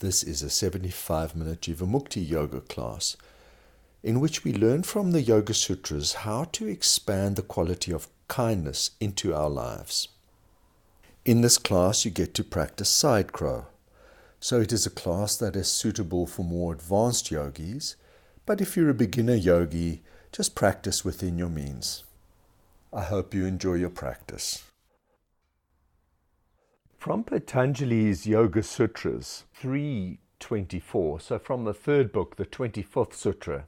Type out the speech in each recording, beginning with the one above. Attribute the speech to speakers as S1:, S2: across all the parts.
S1: This is a 75 minute Jivamukti yoga class in which we learn from the Yoga Sutras how to expand the quality of kindness into our lives. In this class, you get to practice side crow. So it is a class that is suitable for more advanced yogis, but if you're a beginner yogi, just practice within your means. I hope you enjoy your practice. From Patanjali's Yoga Sutras 324, so from the third book, the 24th Sutra,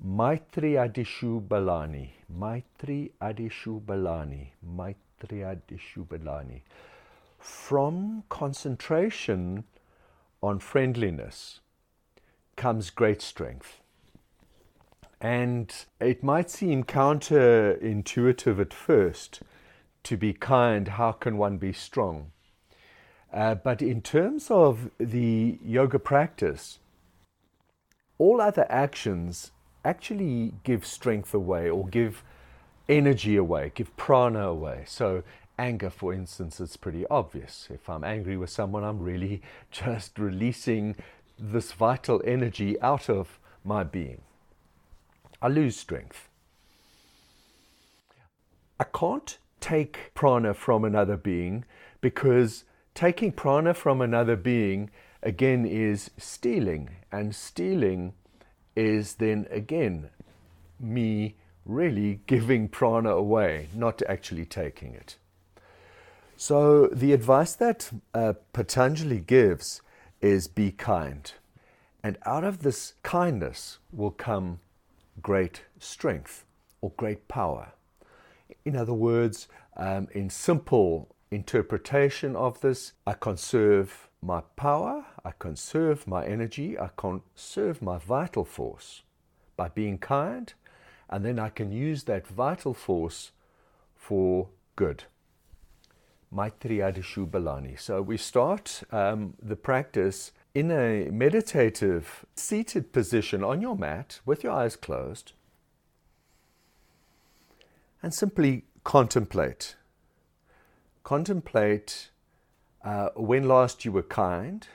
S1: Maitri Adishu Balani, Maitri Adishu Balani, Maitri Adishu Balani. From concentration on friendliness comes great strength. And it might seem counterintuitive at first to be kind, how can one be strong? Uh, but in terms of the yoga practice, all other actions actually give strength away or give energy away, give prana away. So, anger, for instance, is pretty obvious. If I'm angry with someone, I'm really just releasing this vital energy out of my being. I lose strength. I can't take prana from another being because taking prana from another being again is stealing, and stealing is then again me really giving prana away, not actually taking it. So, the advice that uh, Patanjali gives is be kind. And out of this kindness will come great strength or great power. In other words, um, in simple interpretation of this, I conserve my power, I conserve my energy, I conserve my vital force by being kind, and then I can use that vital force for good. Maitri Adishu Balani. So we start um, the practice in a meditative seated position on your mat with your eyes closed and simply contemplate. Contemplate uh, when last you were kind.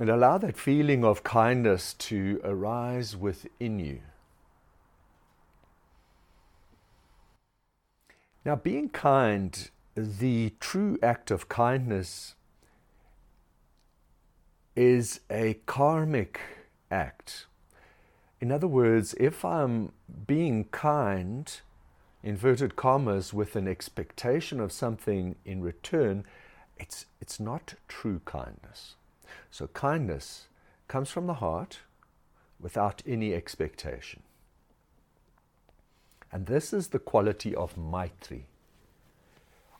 S1: And allow that feeling of kindness to arise within you. Now, being kind, the true act of kindness, is a karmic act. In other words, if I'm being kind, inverted commas, with an expectation of something in return, it's, it's not true kindness. So, kindness comes from the heart without any expectation. And this is the quality of Maitri,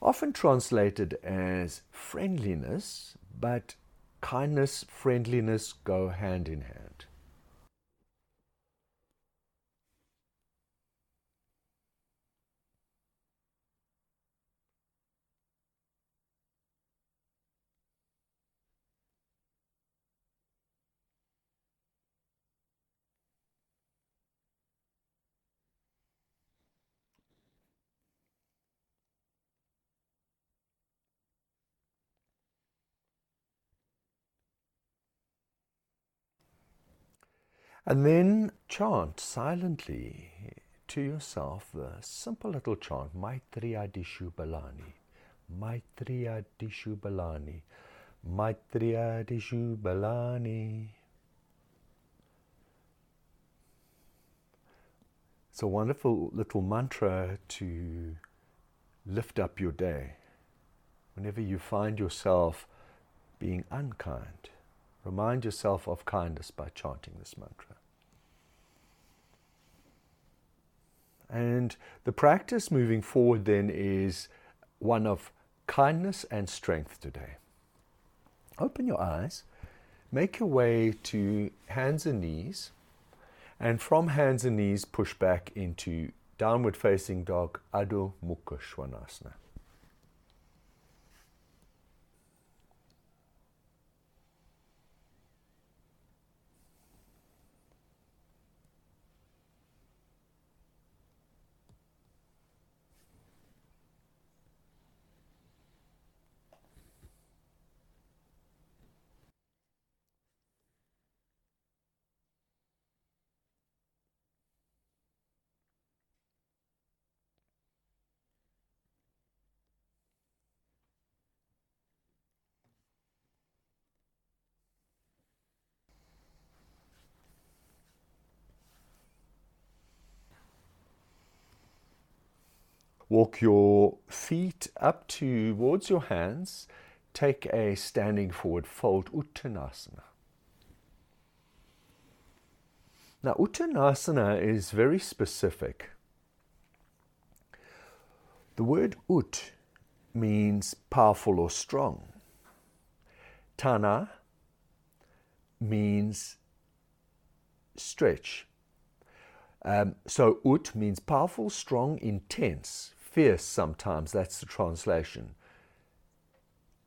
S1: often translated as friendliness, but kindness, friendliness go hand in hand. And then chant silently to yourself the simple little chant, Maitreya Dishu Balani, Maitreya Dishu Balani, Balani. It's a wonderful little mantra to lift up your day. Whenever you find yourself being unkind, remind yourself of kindness by chanting this mantra. And the practice moving forward then is one of kindness and strength today. Open your eyes, make your way to hands and knees, and from hands and knees, push back into downward facing dog, Adho Mukha Svanasana. Walk your feet up towards your hands. Take a standing forward fold, Uttanasana. Now, Uttanasana is very specific. The word ut means powerful or strong. Tana means stretch. Um, so ut means powerful, strong, intense, fierce sometimes, that's the translation.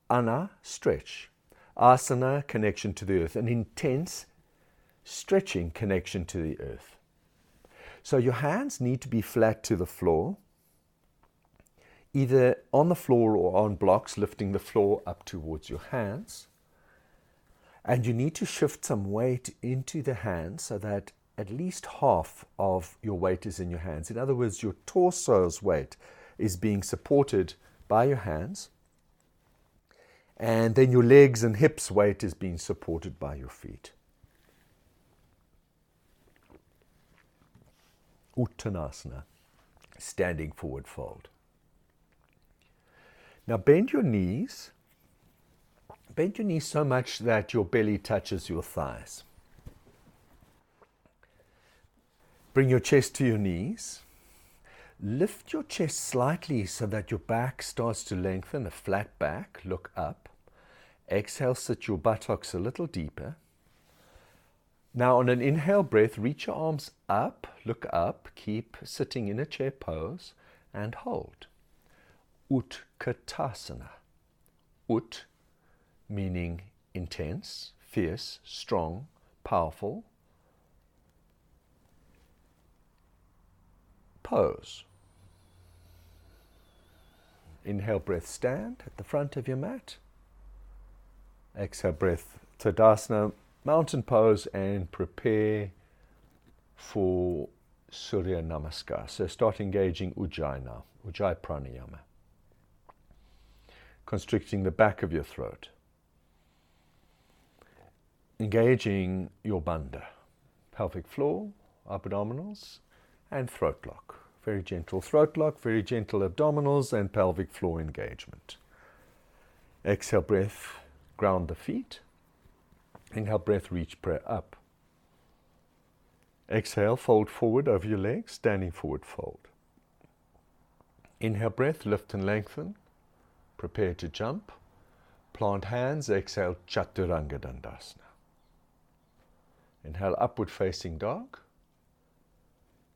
S1: Ana, stretch. Asana, connection to the earth. An intense, stretching connection to the earth. So your hands need to be flat to the floor, either on the floor or on blocks, lifting the floor up towards your hands. And you need to shift some weight into the hands so that at least half of your weight is in your hands. In other words, your torso's weight is being supported by your hands. And then your legs and hips' weight is being supported by your feet. Uttanasana, standing forward fold. Now bend your knees. Bend your knees so much that your belly touches your thighs. Bring your chest to your knees. Lift your chest slightly so that your back starts to lengthen, a flat back. Look up. Exhale, sit your buttocks a little deeper. Now, on an inhale breath, reach your arms up, look up, keep sitting in a chair pose, and hold. Utkatasana. Ut meaning intense, fierce, strong, powerful. Pose. Inhale, breath, stand at the front of your mat. Exhale, breath, Tadasana, mountain pose, and prepare for Surya Namaskar. So start engaging Ujjayi Ujjayi Pranayama. Constricting the back of your throat. Engaging your bandha, pelvic floor, abdominals, and throat lock. Very gentle throat lock, very gentle abdominals, and pelvic floor engagement. Exhale, breath, ground the feet. Inhale, breath, reach prayer up. Exhale, fold forward over your legs, standing forward fold. Inhale, breath, lift and lengthen. Prepare to jump. Plant hands, exhale, Chaturanga Dandasana. Inhale, upward facing dog.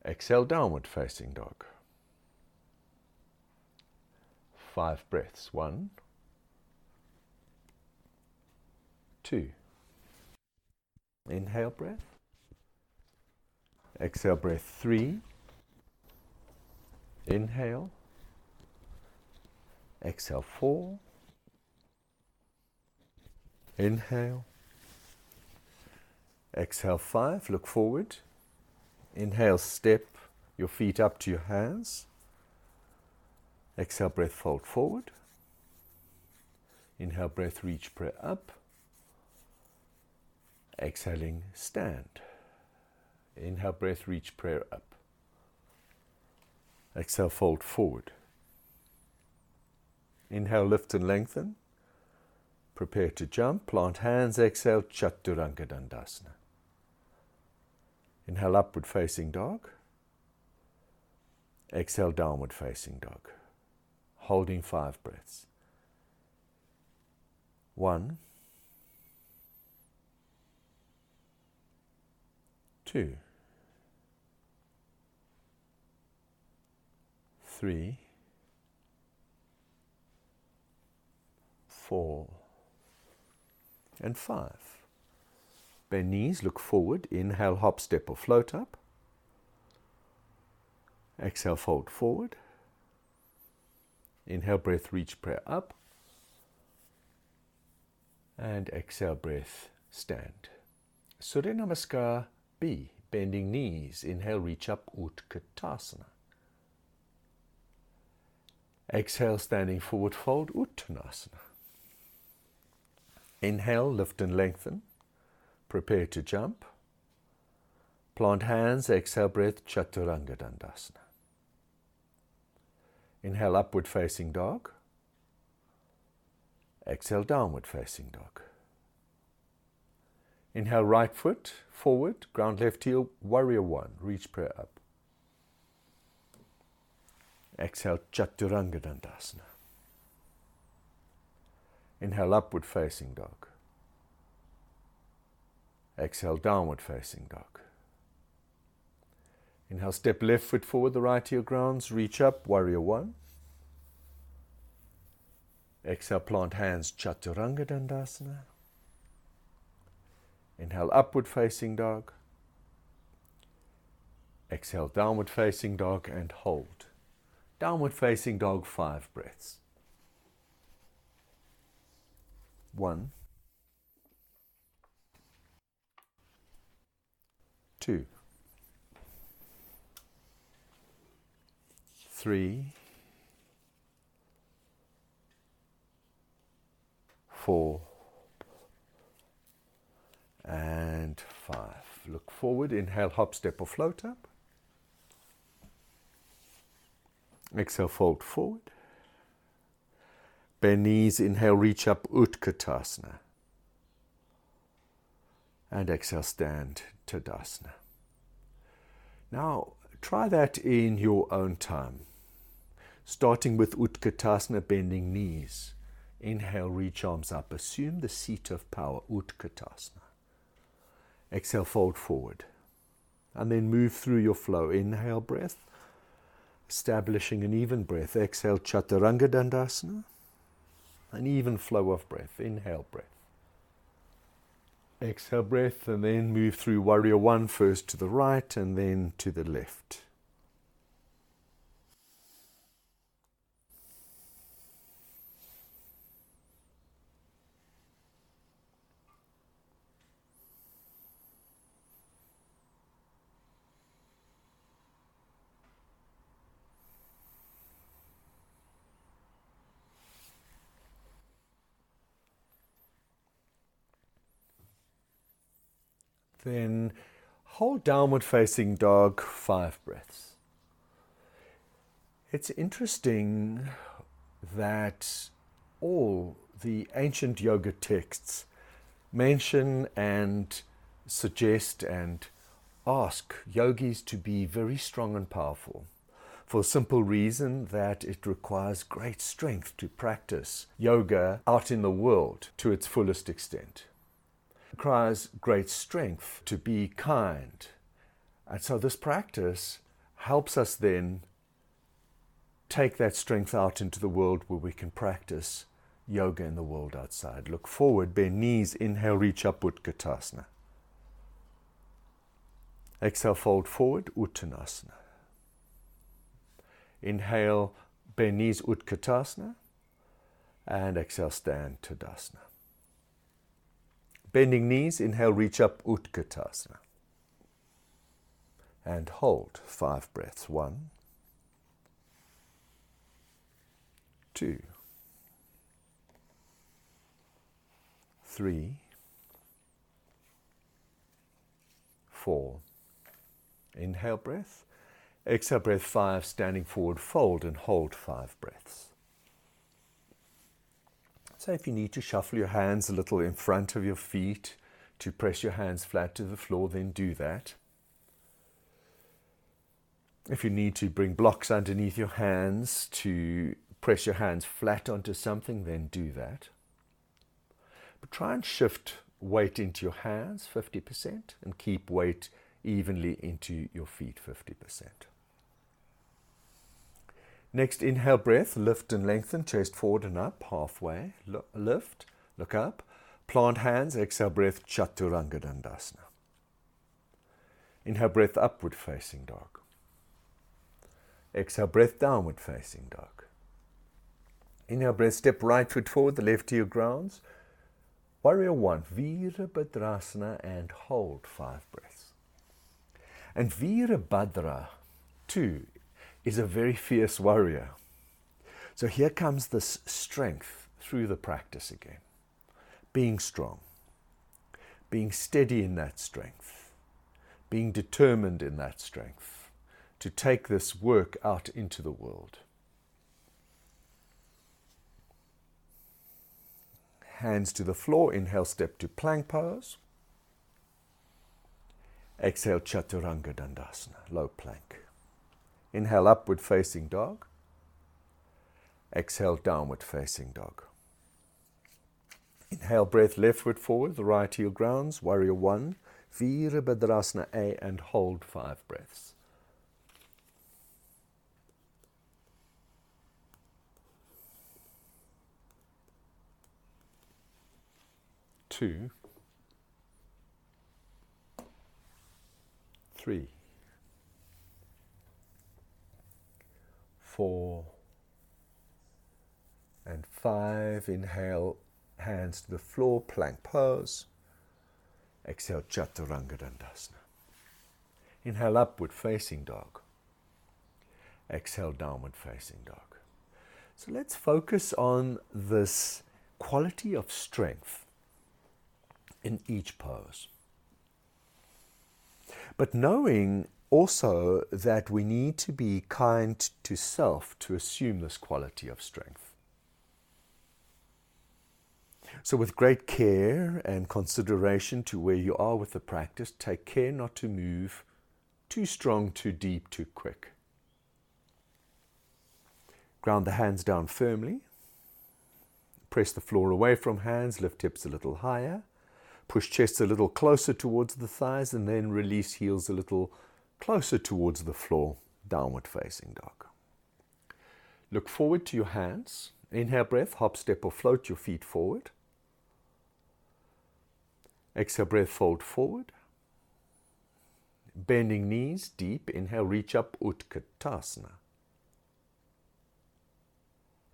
S1: Exhale, downward facing dog. Five breaths. One, two. Inhale breath. Exhale breath. Three. Inhale. Exhale. Four. Inhale. Exhale. Five. Look forward. Inhale, step your feet up to your hands. Exhale, breath, fold forward. Inhale, breath, reach prayer up. Exhaling, stand. Inhale, breath, reach prayer up. Exhale, fold forward. Inhale, lift and lengthen. Prepare to jump. Plant hands. Exhale, Chaturanga Dandasana. Inhale, upward facing dog. Exhale, downward facing dog. Holding five breaths. One, two, three, four, and five. Bend knees, look forward. Inhale, hop, step, or float up. Exhale, fold forward. Inhale, breath, reach prayer up. And exhale, breath, stand. Surya Namaskar B, bending knees. Inhale, reach up, Utkatasana. Exhale, standing forward fold, Uttanasana. Inhale, lift and lengthen. Prepare to jump. Plant hands, exhale breath, Chaturanga Dandasana. Inhale, upward facing dog. Exhale, downward facing dog. Inhale, right foot forward, ground left heel, warrior one, reach prayer up. Exhale, Chaturanga Dandasana. Inhale, upward facing dog. Exhale, downward facing dog. Inhale, step left foot forward, the right heel grounds, reach up, warrior one. Exhale, plant hands, Chaturanga Dandasana. Inhale, upward facing dog. Exhale, downward facing dog and hold. Downward facing dog, five breaths. One, two, three, four, and five. Look forward, inhale, hop, step, or float up. Exhale, fold forward. Bend knees, inhale, reach up, Utkatasana. And exhale, stand, to Tadasana. Now, try that in your own time. Starting with Utkatasana, bending knees. Inhale, reach arms up. Assume the seat of power, Utkatasana. Exhale, fold forward. And then move through your flow. Inhale, breath establishing an even breath. Exhale, Chaturanga Dandasana. An even flow of breath. Inhale, breath. Exhale, breath, and then move through Warrior One first to the right and then to the left. Then hold downward facing dog five breaths. It's interesting that all the ancient yoga texts mention and suggest and ask yogis to be very strong and powerful for simple reason that it requires great strength to practice yoga out in the world to its fullest extent requires great strength to be kind. And so this practice helps us then take that strength out into the world where we can practice yoga in the world outside. Look forward, bend knees, inhale, reach up, Utkatasana. Exhale, fold forward, Uttanasana. Inhale, bend knees, Utkatasana. And exhale, stand, Tadasana. Bending knees, inhale, reach up, Utkatasana. And hold five breaths. One, two, three, four. Inhale breath. Exhale breath five, standing forward, fold and hold five breaths. So if you need to shuffle your hands a little in front of your feet to press your hands flat to the floor, then do that. If you need to bring blocks underneath your hands to press your hands flat onto something, then do that. But try and shift weight into your hands 50% and keep weight evenly into your feet 50%. Next, inhale breath, lift and lengthen, chest forward and up, halfway. lift, look up. Plant hands, exhale breath, Chaturanga Dandasana. Inhale breath, upward facing dog. Exhale breath, downward facing dog. Inhale breath, step right foot forward, the left heel grounds. Warrior one, Virabhadrasana, and hold five breaths. And Virabhadra two is a very fierce warrior. So here comes this strength through the practice again. Being strong, being steady in that strength, being determined in that strength to take this work out into the world. Hands to the floor, inhale, step to plank pose. Exhale, Chaturanga Dandasana, low plank. Inhale, upward facing dog. Exhale, downward facing dog. Inhale, breath leftward forward, the right heel grounds, warrior one, Virabhadrasana A, and hold five breaths. Two, three, four, and five. Inhale, hands to the floor, plank pose. Exhale, Chaturanga Dandasana. Inhale, upward facing dog. Exhale, downward facing dog. So let's focus on this quality of strength in each pose. But knowing also that we need to be kind to self to assume this quality of strength. So, with great care and consideration to where you are with the practice, take care not to move too strong, too deep, too quick. Ground the hands down firmly. Press the floor away from hands, lift hips a little higher. Push chest a little closer towards the thighs and then release heels a little closer towards the floor, downward facing dog. Look forward to your hands. Inhale breath, hop, step, or float your feet forward. Exhale breath, fold forward. Bending knees deep. Inhale, reach up, Utkatasana.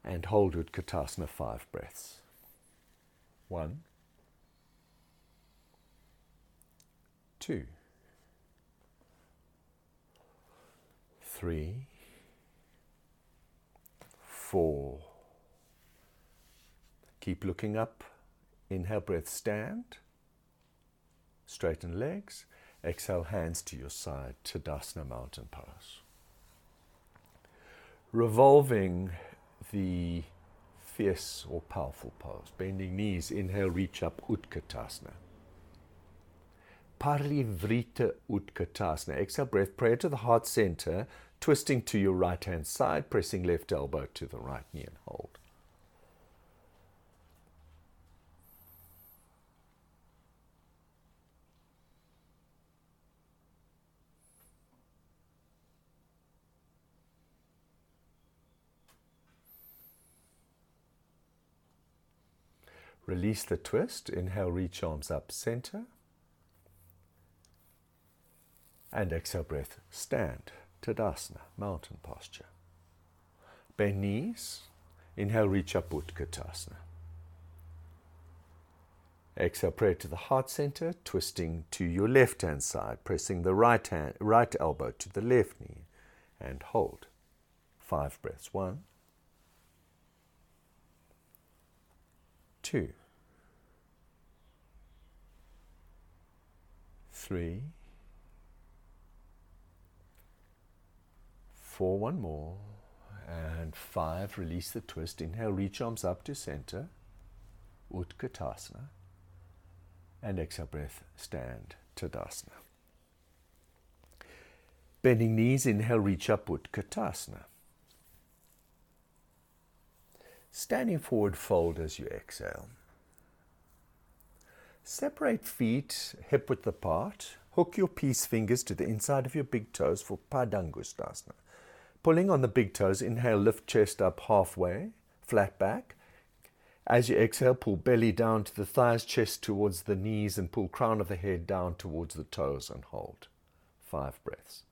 S1: And hold Utkatasana five breaths. One. two, three, four. Keep looking up. Inhale, breath, stand. Straighten legs. Exhale, hands to your side. Tadasana mountain pose. Revolving the fierce or powerful pose. Bending knees. Inhale, reach up. Utkatasana. Parivrita Utkatasana. Exhale breath, prayer to the heart center, twisting to your right hand side, pressing left elbow to the right knee and hold. Release the twist. Inhale, reach arms up center. And exhale breath, stand, Tadasana, mountain posture. Bend knees, inhale, reach up, Utkatasana. Exhale, pray to the heart center, twisting to your left hand side, pressing the right hand, right elbow to the left knee, and hold. Five breaths. One, two, three, four, one more, and five, release the twist. Inhale, reach arms up to center, Utkatasana, and exhale, breath, stand, Tadasana. Bending knees, inhale, reach up, Utkatasana. Standing forward, fold as you exhale. Separate feet hip width apart. Hook your peace fingers to the inside of your big toes for Padangusthasana. Pulling on the big toes, inhale, lift chest up halfway, flat back. As you exhale, pull belly down to the thighs, chest towards the knees, and pull crown of the head down towards the toes and hold. Five breaths.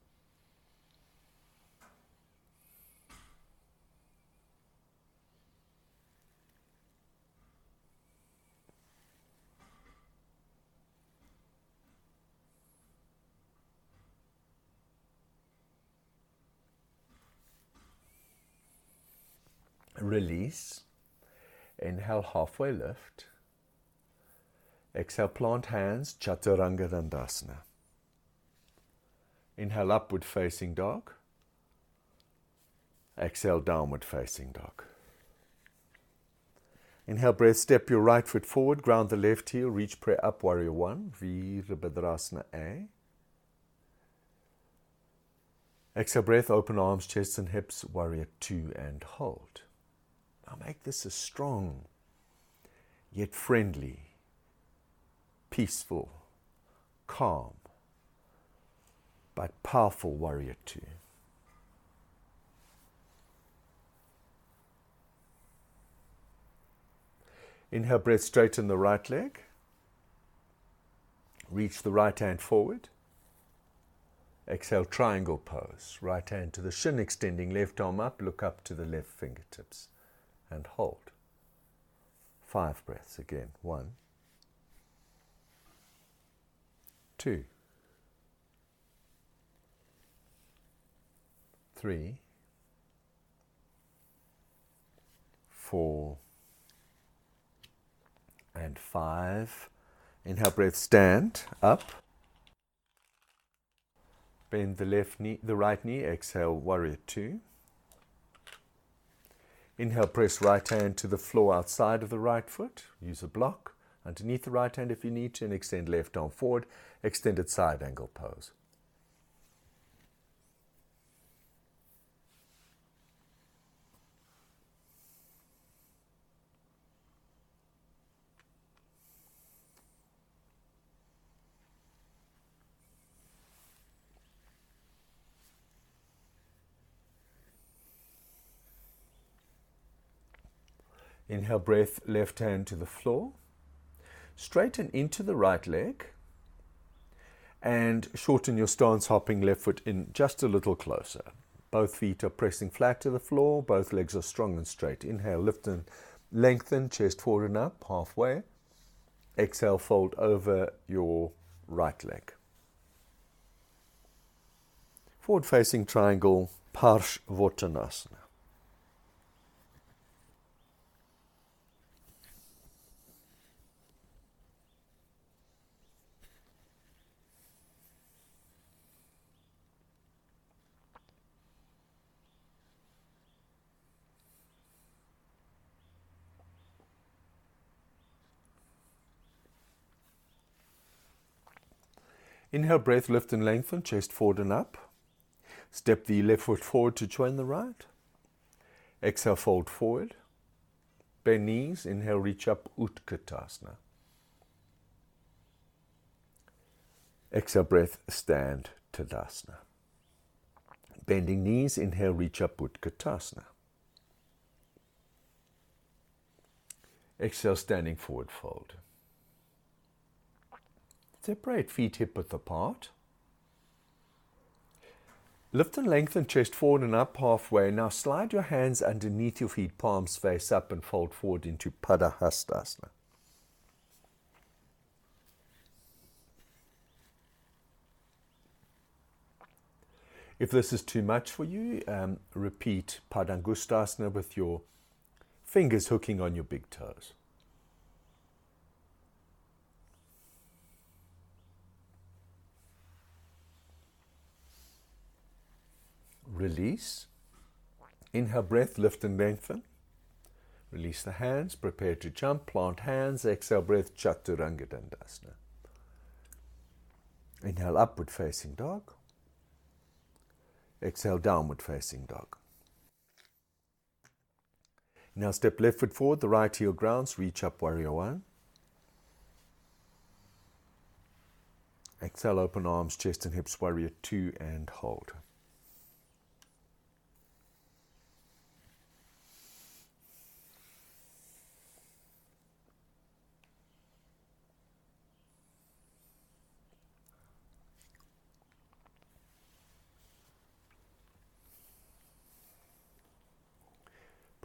S1: Release. Inhale, halfway lift. Exhale, plant hands, Chaturanga Dandasana. Inhale, upward facing dog. Exhale, downward facing dog. Inhale, breath, step your right foot forward, ground the left heel, reach prayer up, warrior one, Virabhadrasana A. Exhale, breath, open arms, chest and hips, warrior two, and hold. Now make this a strong, yet friendly, peaceful, calm, but powerful warrior too. Inhale, breath, straighten the right leg. Reach the right hand forward. Exhale, triangle pose. Right hand to the shin, extending left arm up. Look up to the left fingertips and hold. Five breaths again. One, two, three, four, and five. Inhale, breath, stand up. Bend the left knee, the right knee. Exhale, warrior two. Inhale, press right hand to the floor outside of the right foot. Use a block underneath the right hand if you need to, and extend left arm forward. Extended side angle pose. Inhale, breath, left hand to the floor. Straighten into the right leg and shorten your stance, hopping left foot in just a little closer. Both feet are pressing flat to the floor, both legs are strong and straight. Inhale, lift and lengthen, chest forward and up, halfway. Exhale, fold over your right leg. Forward facing triangle, Parsvottanasana. Inhale, breath, lift and lengthen, chest forward and up. Step the left foot forward to join the right. Exhale, fold forward. Bend knees. Inhale, reach up, Utkatasana. Exhale, breath, stand, Tadasana. Bending knees, inhale, reach up, Utkatasana. Exhale, standing forward, fold. Separate feet hip width apart. Lift and lengthen chest forward and up halfway. Now slide your hands underneath your feet, palms face up, and fold forward into Padahastasana. If this is too much for you, um, repeat Padangusthasana with your fingers hooking on your big toes. Release. Inhale, breath, lift and lengthen. Release the hands, prepare to jump, plant hands, exhale, breath, Chaturanga Dandasana. Inhale, upward facing dog. Exhale, downward facing dog. Now step left foot forward, the right heel grounds, reach up, warrior one. Exhale, open arms, chest and hips, warrior two, and hold.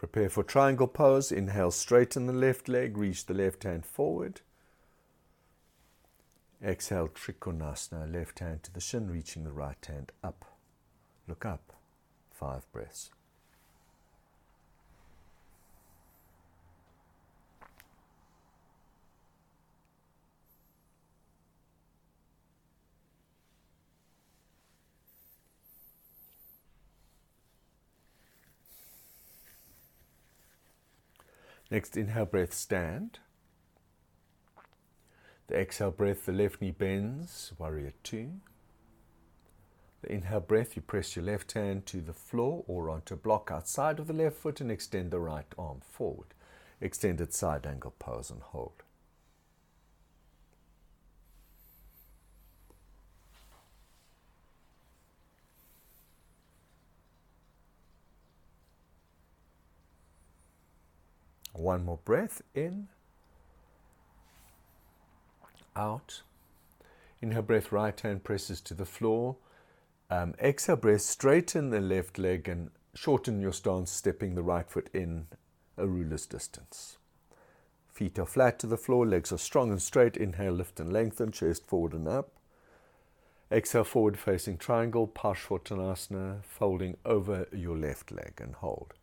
S1: Prepare for triangle pose. Inhale, straighten the left leg, reach the left hand forward. Exhale, Trikonasana, left hand to the shin, reaching the right hand up. Look up. Five breaths. Next, inhale breath, stand. The exhale breath, the left knee bends, warrior two. The inhale breath, you press your left hand to the floor or onto a block outside of the left foot and extend the right arm forward. Extended side angle pose and hold. One more breath in, out. Inhale breath, right hand presses to the floor. Um, exhale breath, straighten the left leg and shorten your stance, stepping the right foot in a ruler's distance. Feet are flat to the floor, legs are strong and straight. Inhale, lift and lengthen, chest forward and up. Exhale, forward facing triangle, Parsvottanasana, folding over your left leg and hold.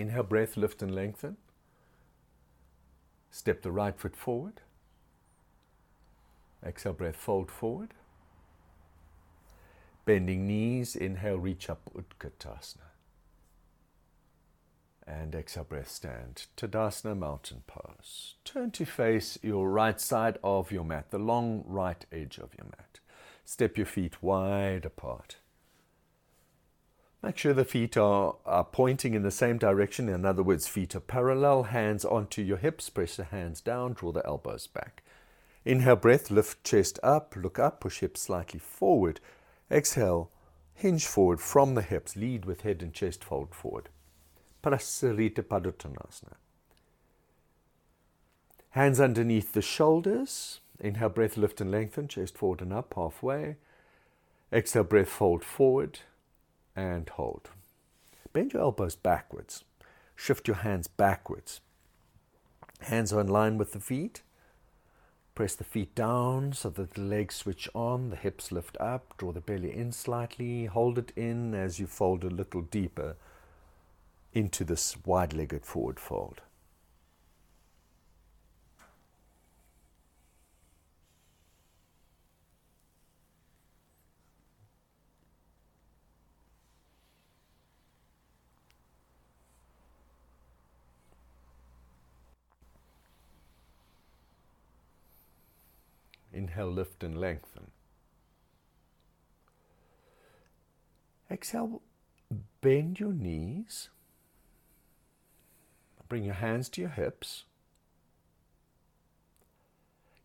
S1: Inhale, breath, lift and lengthen. Step the right foot forward. Exhale, breath, fold forward. Bending knees, inhale, reach up, Utkatasana. And exhale, breath, stand. Tadasana, mountain pose. Turn to face your right side of your mat, the long right edge of your mat. Step your feet wide apart. Make sure the feet are, are pointing in the same direction. In other words, feet are parallel, hands onto your hips, press the hands down, draw the elbows back. Inhale, breath, lift chest up, look up, push hips slightly forward. Exhale, hinge forward from the hips, lead with head and chest fold forward. Prasarita Padottanasana. Hands underneath the shoulders. Inhale, breath, lift and lengthen, chest forward and up, halfway. Exhale, breath, fold forward and hold. Bend your elbows backwards. Shift your hands backwards. Hands are in line with the feet. Press the feet down so that the legs switch on, the hips lift up, draw the belly in slightly, hold it in as you fold a little deeper into this wide legged forward fold. Inhale, lift and lengthen. Exhale, bend your knees. Bring your hands to your hips.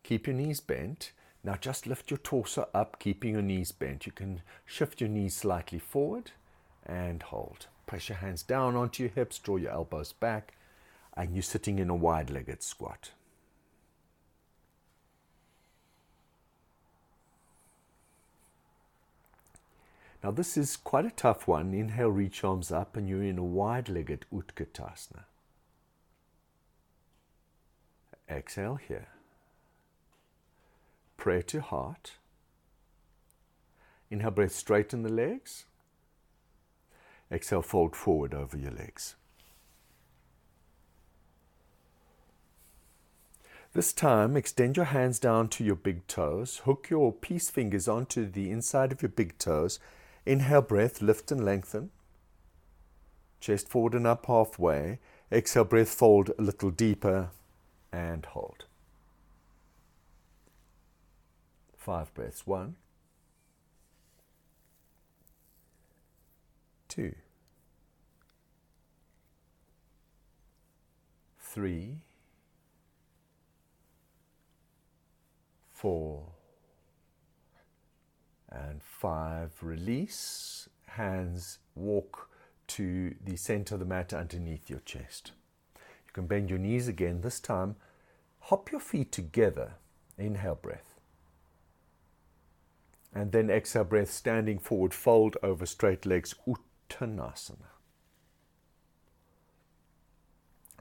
S1: Keep your knees bent. Now just lift your torso up, keeping your knees bent. You can shift your knees slightly forward and hold. Press your hands down onto your hips, draw your elbows back, and you're sitting in a wide legged squat. Now, this is quite a tough one. Inhale, reach arms up, and you're in a wide legged Utkatasana. Exhale here. Pray to heart. Inhale, breath, straighten the legs. Exhale, fold forward over your legs. This time, extend your hands down to your big toes. Hook your peace fingers onto the inside of your big toes Inhale, breath, lift and lengthen. Chest forward and up halfway. Exhale, breath, fold a little deeper and hold. Five breaths. One, two, three, four and five, release. Hands walk to the center of the mat underneath your chest. You can bend your knees again. This time, hop your feet together. Inhale breath. And then exhale breath, standing forward, fold over straight legs, Uttanasana.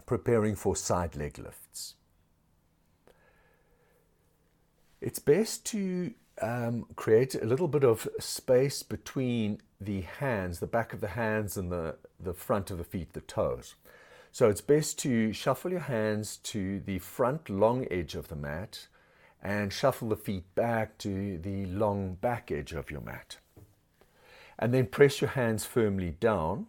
S1: Preparing for side leg lifts. It's best to um, create a little bit of space between the hands, the back of the hands, and the, the front of the feet, the toes. So it's best to shuffle your hands to the front long edge of the mat and shuffle the feet back to the long back edge of your mat. And then press your hands firmly down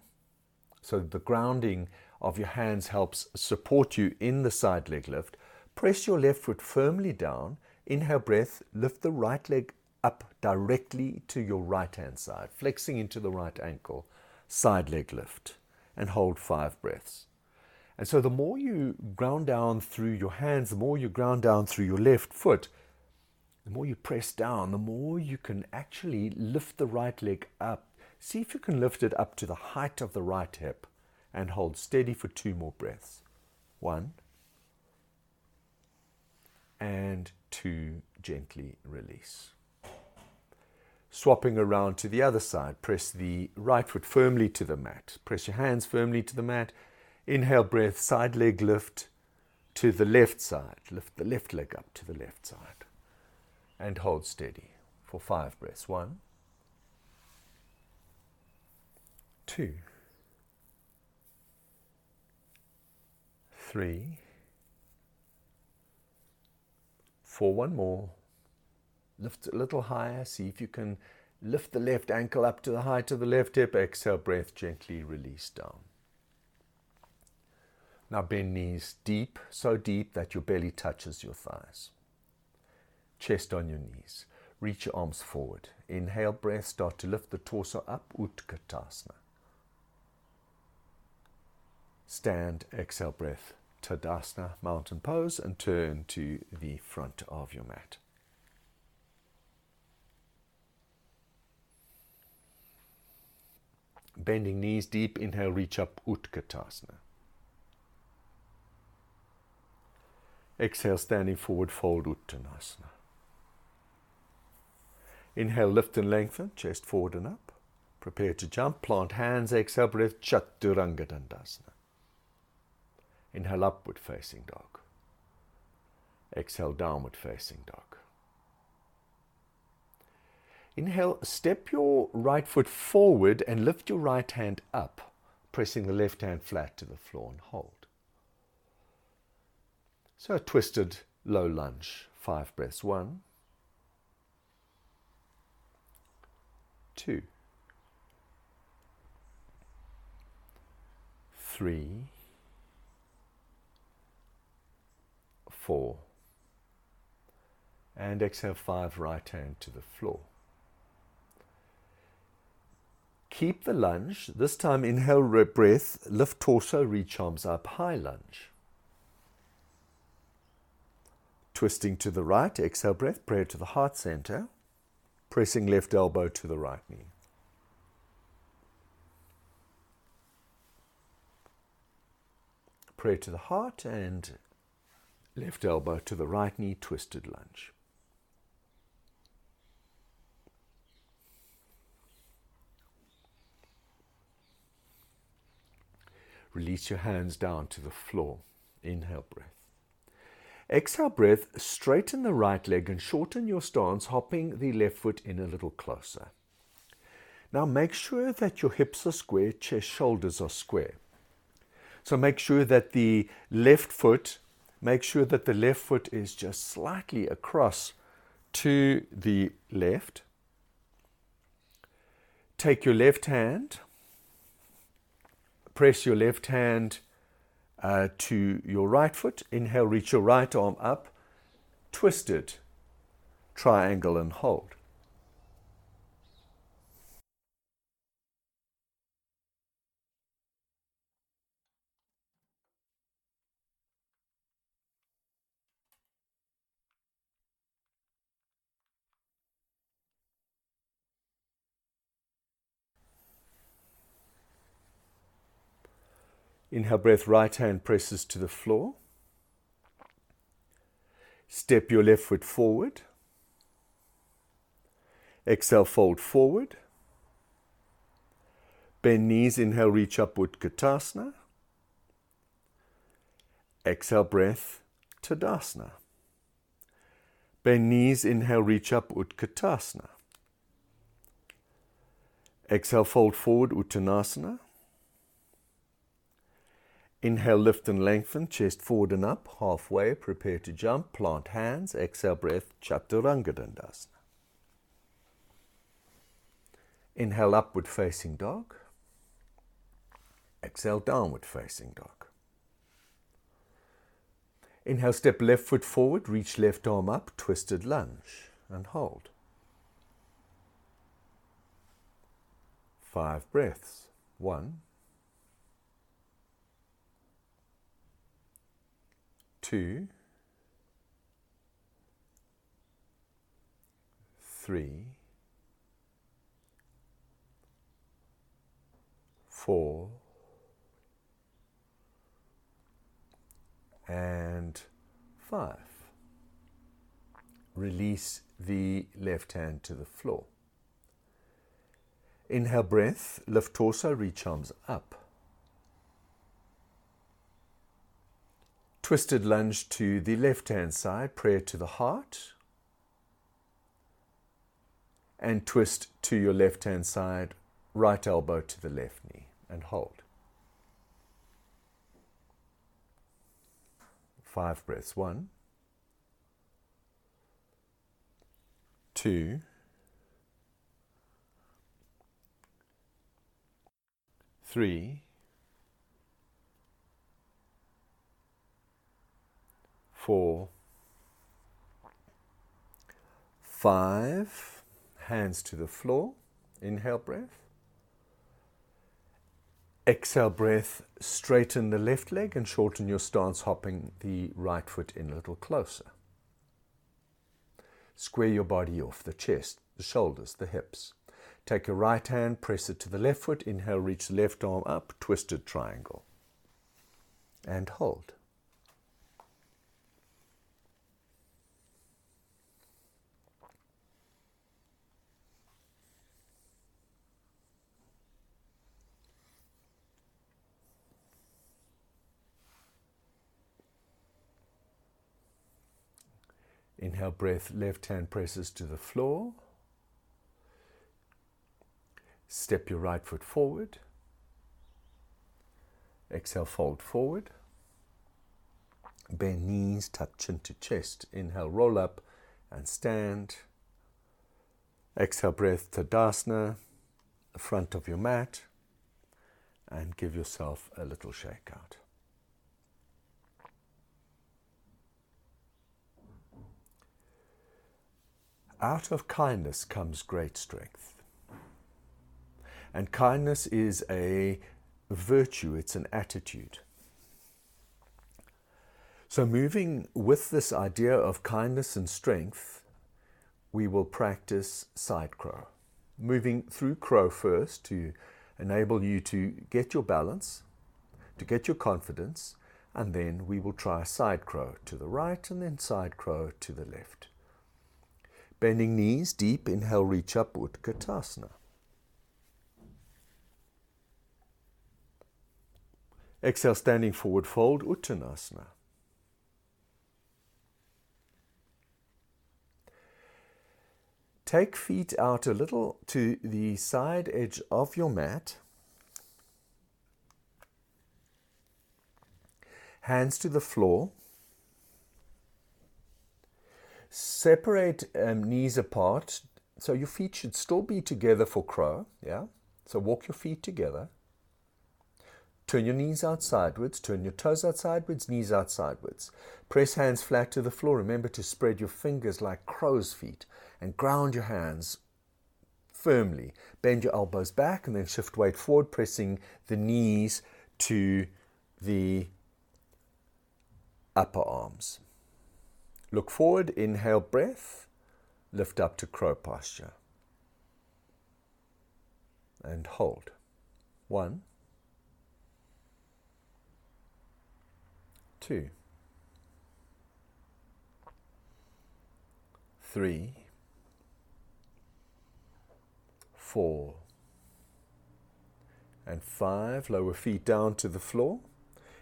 S1: so the grounding of your hands helps support you in the side leg lift. Press your left foot firmly down. Inhale breath, lift the right leg up directly to your right hand side, flexing into the right ankle, side leg lift, and hold five breaths. And so the more you ground down through your hands, the more you ground down through your left foot, the more you press down, the more you can actually lift the right leg up. See if you can lift it up to the height of the right hip and hold steady for two more breaths. One and two, gently release. Swapping around to the other side, press the right foot firmly to the mat. Press your hands firmly to the mat. Inhale, breath, side leg lift to the left side. Lift the left leg up to the left side. And hold steady for five breaths. One, two, three, four, one more. Lift a little higher. See if you can lift the left ankle up to the height of the left hip. Exhale, breath gently release down. Now bend knees deep, so deep that your belly touches your thighs. Chest on your knees. Reach your arms forward. Inhale, breath, start to lift the torso up, Utkatasana. Stand, exhale, breath, Tadasana, mountain pose, and turn to the front of your mat. Bending knees deep, inhale, reach up, Utkatasana. Exhale, standing forward, fold Uttanasana. Inhale, lift and lengthen, chest forward and up. Prepare to jump, plant hands, exhale, breath, Chaturanga Dandasana. Inhale, upward facing dog. Exhale, downward facing dog. Inhale, step your right foot forward and lift your right hand up, pressing the left hand flat to the floor and hold. So a twisted low lunge, five breaths. One, two, three, four, and exhale five, right hand to the floor. Keep the lunge. This time, inhale, breath, lift torso, reach arms up, high lunge. Twisting to the right, exhale breath, prayer to the heart center, pressing left elbow to the right knee. Prayer to the heart and left elbow to the right knee, twisted lunge. Release your hands down to the floor. Inhale breath. Exhale breath, straighten the right leg and shorten your stance, hopping the left foot in a little closer. Now make sure that your hips are square, chest, shoulders are square. So make sure that the left foot, make sure that the left foot is just slightly across to the left. Take your left hand, press your left hand uh, to your right foot. Inhale, reach your right arm up, twist it, triangle, and hold. Inhale breath, right hand presses to the floor. Step your left foot forward. Exhale, fold forward. Bend knees, inhale, reach upward, Utkatasana. Exhale, breath, Tadasana. Bend knees, inhale, reach up, Utkatasana. Exhale, fold forward, Uttanasana. Inhale, lift and lengthen, chest forward and up, halfway, prepare to jump, plant hands, exhale breath, Chaturanga Dandasana. Inhale, upward facing dog. Exhale, downward facing dog. Inhale, step left foot forward, reach left arm up, twisted lunge, and hold. Five breaths. One, two, three, four, and five. Release the left hand to the floor. Inhale breath, lift torso, reach arms up. Twisted lunge to the left hand side, prayer to the heart. And twist to your left hand side, right elbow to the left knee, and hold. Five breaths. One, two, three, four, five. Hands to the floor. Inhale breath. Exhale breath, straighten the left leg and shorten your stance, hopping the right foot in a little closer. Square your body off the chest, the shoulders, the hips. Take your right hand, press it to the left foot. Inhale, reach the left arm up, twisted triangle. And hold. Inhale, breath, left hand presses to the floor. Step your right foot forward. Exhale, fold forward. Bend knees, tuck chin to chest. Inhale, roll up and stand. Exhale, breath, to Tadasana, the front of your mat, and give yourself a little shake out. Out of kindness comes great strength. And kindness is a virtue, it's an attitude. So, moving with this idea of kindness and strength, we will practice side crow. Moving through crow first to enable you to get your balance, to get your confidence, and then we will try side crow to the right and then side crow to the left. Bending knees, deep inhale, reach up, Utkatasana. Exhale, standing forward fold, Uttanasana. Take feet out a little to the side edge of your mat. Hands to the floor. Separate um, knees apart. So your feet should still be together for crow. Yeah. So walk your feet together. Turn your knees out sideways. Turn your toes out sideways. Knees out sideways. Press hands flat to the floor. Remember to spread your fingers like crow's feet and ground your hands firmly. Bend your elbows back and then shift weight forward, pressing the knees to the upper arms. Look forward, inhale breath, lift up to crow posture. And hold. One, two, three, four, and five. Lower feet down to the floor.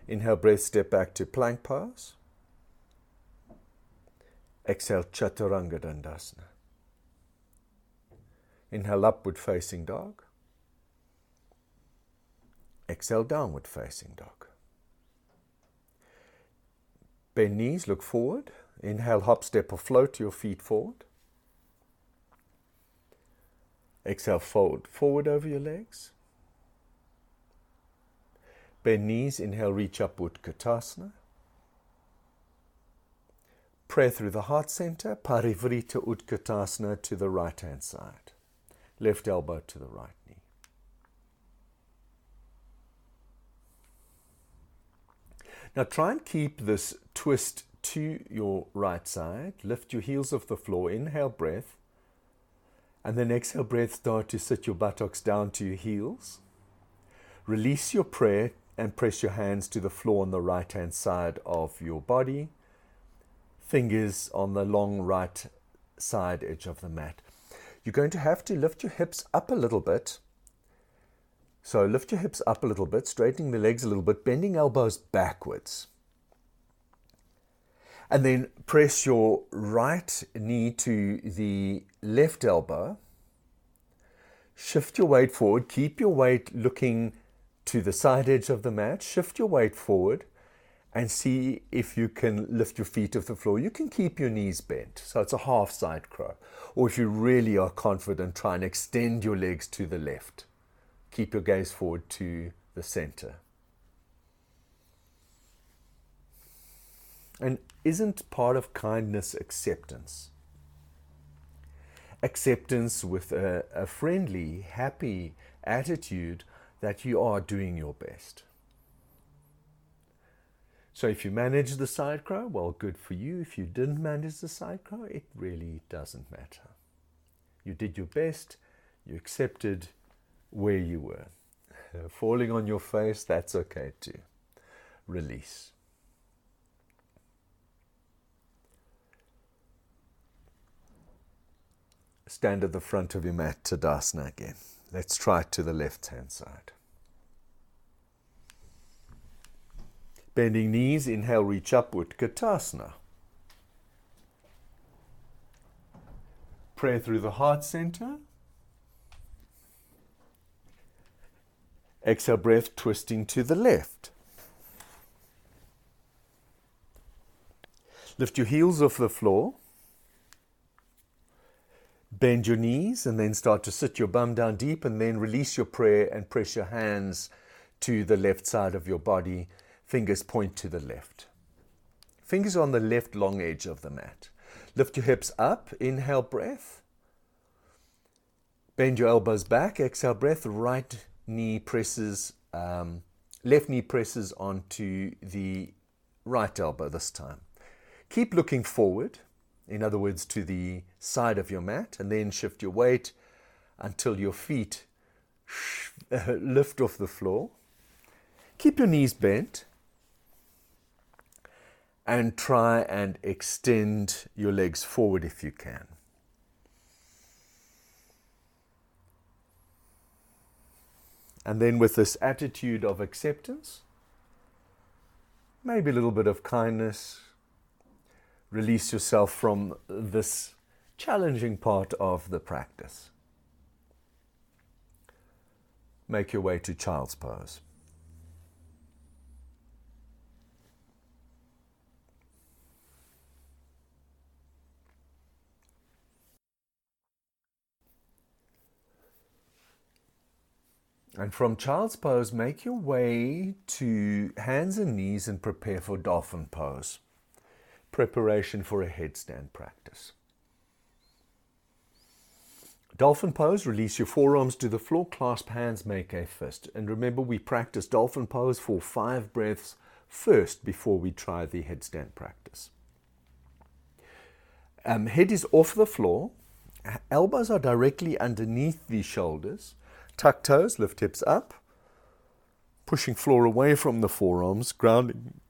S1: Inhale, breath, step back to plank pose. Exhale, Chaturanga Dandasana. Inhale, upward facing dog. Exhale, downward facing dog. Bend knees, look forward. Inhale, hop, step, or float your feet forward. Exhale, fold forward over your legs. Bend knees, inhale, reach upward, Utkatasana. Prayer through the heart center, Parivrita Utkatasana to the right hand side. Left elbow to the right knee. Now try and keep this twist to your right side. Lift your heels off the floor. Inhale breath. And then exhale breath, start to sit your buttocks down to your heels. Release your prayer and press your hands to the floor on the right hand side of your body. Fingers on the long right side edge of the mat. You're going to have to lift your hips up a little bit. So lift your hips up a little bit, straightening the legs a little bit, bending elbows backwards. And then press your right knee to the left elbow. Shift your weight forward. Keep your weight looking to the side edge of the mat. Shift your weight forward and see if you can lift your feet off the floor. You can keep your knees bent. So it's a half side crow. Or if you really are confident, try and extend your legs to the left. Keep your gaze forward to the center. And isn't part of kindness acceptance? Acceptance with a, a friendly, happy attitude that you are doing your best. So if you manage the side crow, well, good for you. If you didn't manage the side crow, it really doesn't matter. You did your best, you accepted where you were. Falling on your face, that's okay too. Release. Stand at the front of your mat, Tadasana again. Let's try to the left hand side. Bending knees, inhale, reach upward, Utkatasana. Prayer through the heart center. Exhale, breath twisting to the left. Lift your heels off the floor. Bend your knees and then start to sit your bum down deep and then release your prayer and press your hands to the left side of your body. Fingers point to the left. Fingers on the left long edge of the mat. Lift your hips up. Inhale, breath. Bend your elbows back. Exhale, breath. Right knee presses, um, left knee presses onto the right elbow this time. Keep looking forward in other words, to the side of your mat, and then shift your weight until your feet lift off the floor. Keep your knees bent and try and extend your legs forward if you can. And then, with this attitude of acceptance, maybe a little bit of kindness, release yourself from this challenging part of the practice. Make your way to child's pose. And from child's pose, make your way to hands and knees and prepare for dolphin pose preparation for a headstand practice. Dolphin pose, release your forearms to the floor, clasp hands, make a fist. And remember, we practice dolphin pose for five breaths first before we try the headstand practice. Um, head is off the floor, elbows are directly underneath the shoulders, tuck toes, lift hips up, pushing floor away from the forearms, grounding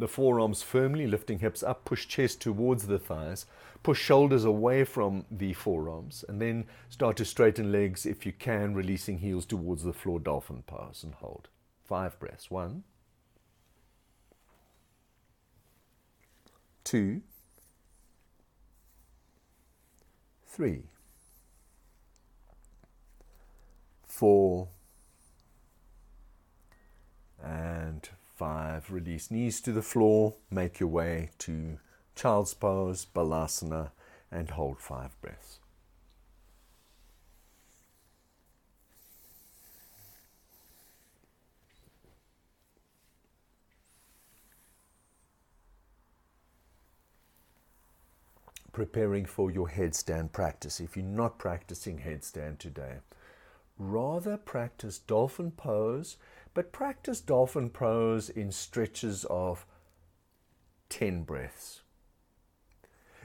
S1: the forearms firmly, lifting hips up, push chest towards the thighs, push shoulders away from the forearms, and then start to straighten legs if you can, releasing heels towards the floor, dolphin pose, and hold. Five breaths. One, two, three, four, and five. Release knees to the floor. Make your way to child's pose, balasana, and hold five breaths. Preparing for your headstand practice. If you're not practicing headstand today, rather practice dolphin pose, but practice dolphin pose in stretches of 10 breaths.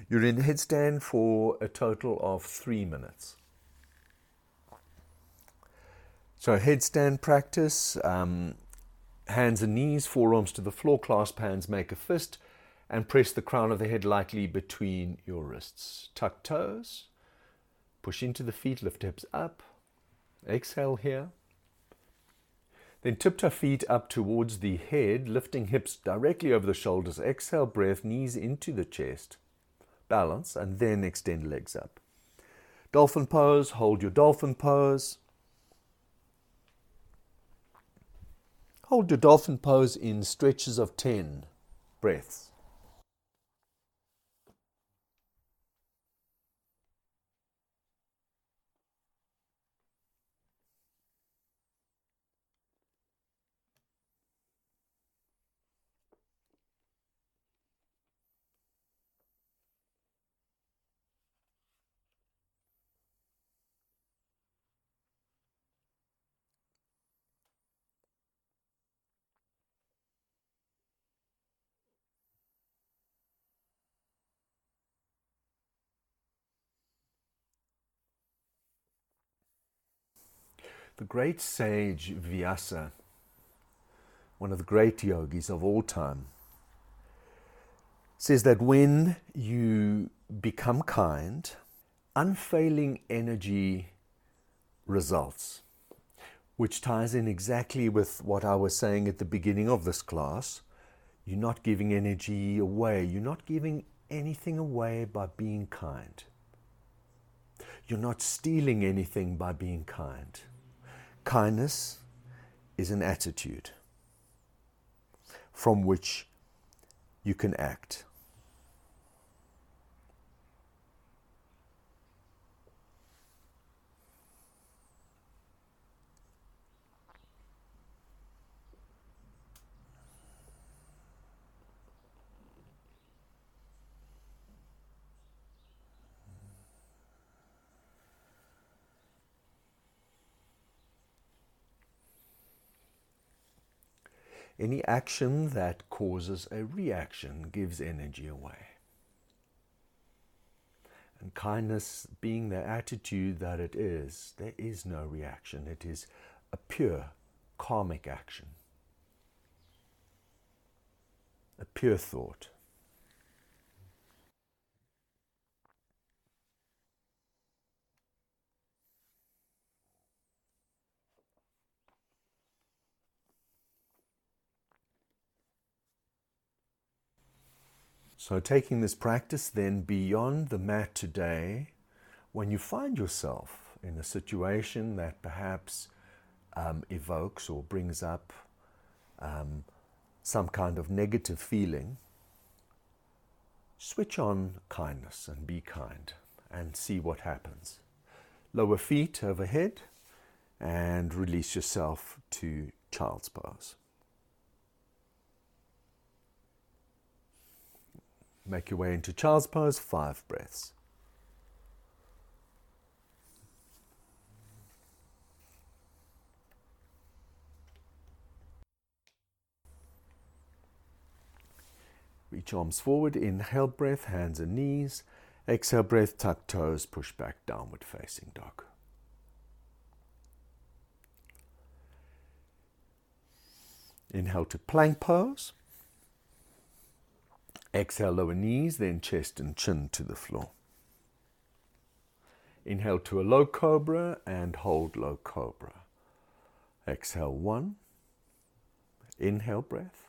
S1: You're in headstand for a total of three minutes. So, headstand practice um, hands and knees, forearms to the floor, clasp hands, make a fist, and press the crown of the head lightly between your wrists. Tuck toes, push into the feet, lift hips up. Exhale here. Then tiptoe feet up towards the head, lifting hips directly over the shoulders. Exhale, breath, knees into the chest. Balance, and then extend legs up. Dolphin pose, hold your dolphin pose. Hold your dolphin pose in stretches of 10 breaths. The great sage Vyasa, one of the great yogis of all time, says that when you become kind, unfailing energy results, which ties in exactly with what I was saying at the beginning of this class. You're not giving energy away, you're not giving anything away by being kind. You're not stealing anything by being kind. Kindness is an attitude from which you can act. Any action that causes a reaction gives energy away. And kindness being the attitude that it is, there is no reaction. It is a pure karmic action, a pure thought. So, taking this practice then beyond the mat today, when you find yourself in a situation that perhaps um, evokes or brings up um, some kind of negative feeling, switch on kindness and be kind and see what happens. Lower feet overhead and release yourself to child's pose. Make your way into child's pose, five breaths. Reach arms forward, inhale breath, hands and knees. Exhale breath, tuck toes, push back, downward facing dog. Inhale to plank pose. Exhale, lower knees, then chest and chin to the floor. Inhale to a low cobra and hold low cobra. Exhale, one. Inhale, breath.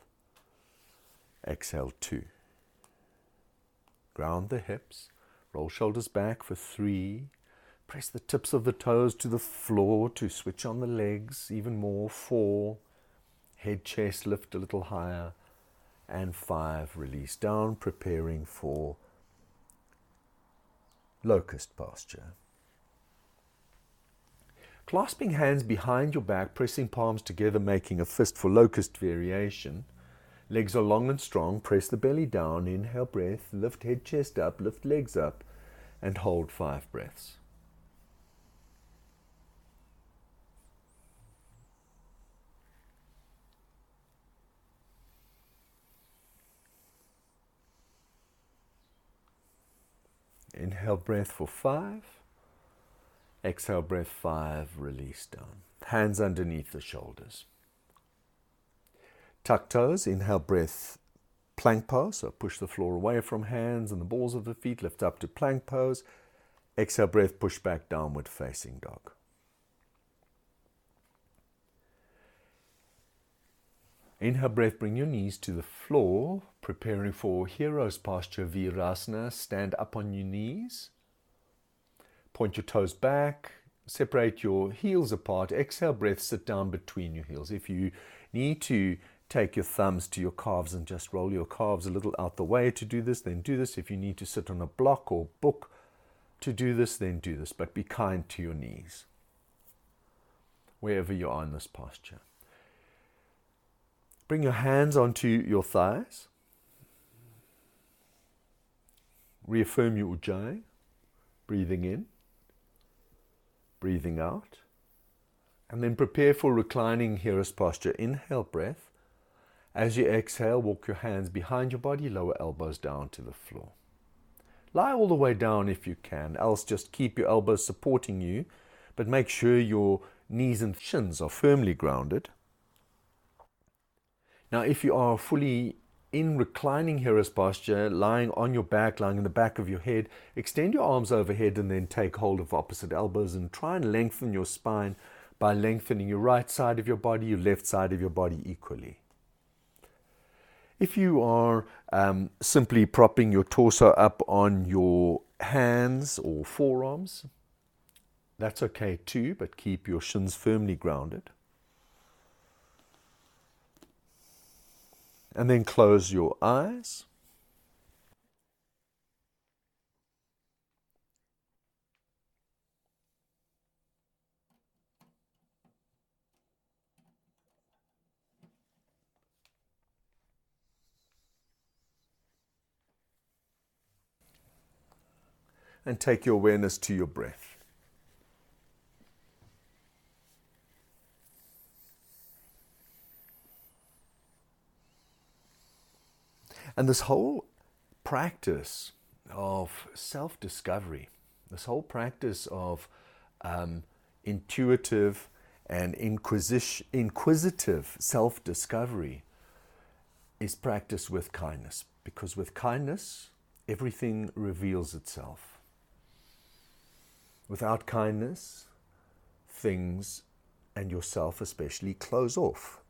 S1: Exhale, two. Ground the hips. Roll shoulders back for three. Press the tips of the toes to the floor to switch on the legs even more. Four. Head, chest lift a little higher. And five. Release down, preparing for locust posture. Clasping hands behind your back, pressing palms together, making a fist for locust variation. Legs are long and strong. Press the belly down. Inhale, breath. Lift head, chest up. Lift legs up. And hold five breaths. Inhale, breath for five. Exhale, breath five, release down. Hands underneath the shoulders. Tuck toes, inhale, breath, plank pose. So push the floor away from hands and the balls of the feet, lift up to plank pose. Exhale, breath, push back, downward facing dog. Inhale, breath, bring your knees to the floor, preparing for hero's posture, Virasana. Stand up on your knees. Point your toes back, separate your heels apart. Exhale, breath, sit down between your heels. If you need to take your thumbs to your calves and just roll your calves a little out the way to do this, then do this. If you need to sit on a block or book to do this, then do this. But be kind to your knees wherever you are in this posture. Bring your hands onto your thighs. Reaffirm your ujjayi, breathing in breathing out. And then prepare for reclining hero's posture. Inhale breath. As you exhale, walk your hands behind your body, lower elbows down to the floor. Lie all the way down if you can, else just keep your elbows supporting you, but make sure your knees and shins are firmly grounded. Now, if you are fully in reclining hero's posture, lying on your back, lying in the back of your head, extend your arms overhead and then take hold of opposite elbows and try and lengthen your spine by lengthening your right side of your body, your left side of your body equally. If you are um, simply propping your torso up on your hands or forearms, that's okay too, but keep your shins firmly grounded. And then close your eyes. And take your awareness to your breath. And this whole practice of self discovery, this whole practice of um, intuitive and inquisitive self discovery is practiced with kindness because with kindness, everything reveals itself. Without kindness, things and yourself especially close off,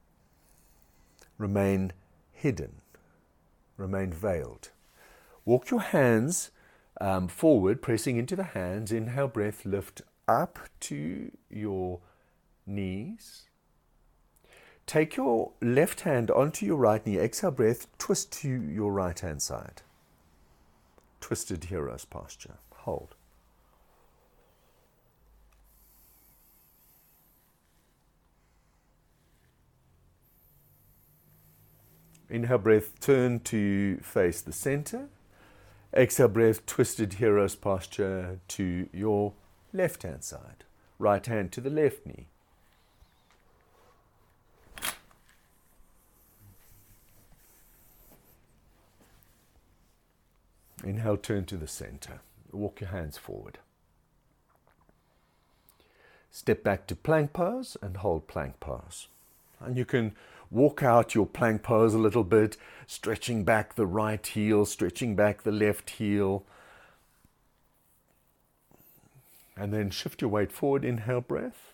S1: remain hidden remain veiled. Walk your hands um, forward, pressing into the hands. Inhale, breath, lift up to your knees. Take your left hand onto your right knee. Exhale, breath, twist to your right hand side. Twisted hero's posture. Hold. Inhale breath, turn to face the center. Exhale breath, twisted hero's posture to your left hand side. Right hand to the left knee. Inhale, turn to the center. Walk your hands forward. Step back to plank pose and hold plank pose. And you can walk out your plank pose a little bit, stretching back the right heel, stretching back the left heel. And then shift your weight forward, inhale breath.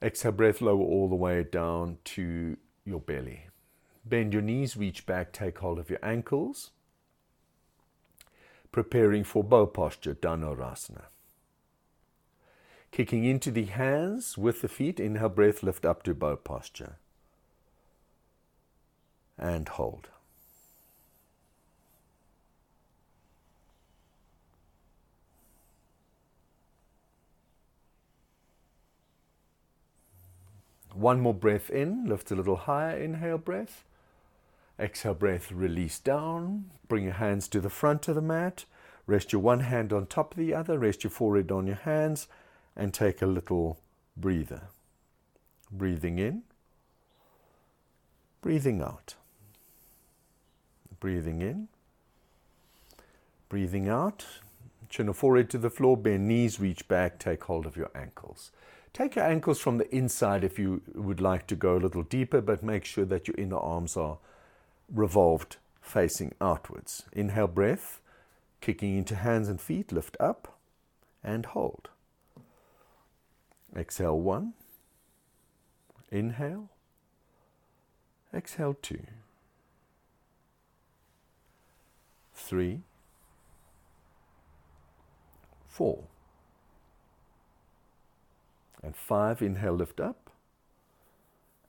S1: Exhale breath, lower all the way down to your belly. Bend your knees, reach back, take hold of your ankles. preparing for bow posture, Dhanurasana. Kicking into the hands with the feet, inhale breath, lift up to bow posture. And hold. One more breath in, lift a little higher, inhale breath. Exhale breath, release down. Bring your hands to the front of the mat. Rest your one hand on top of the other. Rest your forehead on your hands and take a little breather. Breathing in, breathing out. Breathing in, breathing out. Chin or forehead to the floor, bend knees, reach back, take hold of your ankles. Take your ankles from the inside if you would like to go a little deeper, but make sure that your inner arms are revolved facing outwards. Inhale breath, kicking into hands and feet, lift up and hold. Exhale one. Inhale. Exhale two. Three. Four and five, inhale, lift up.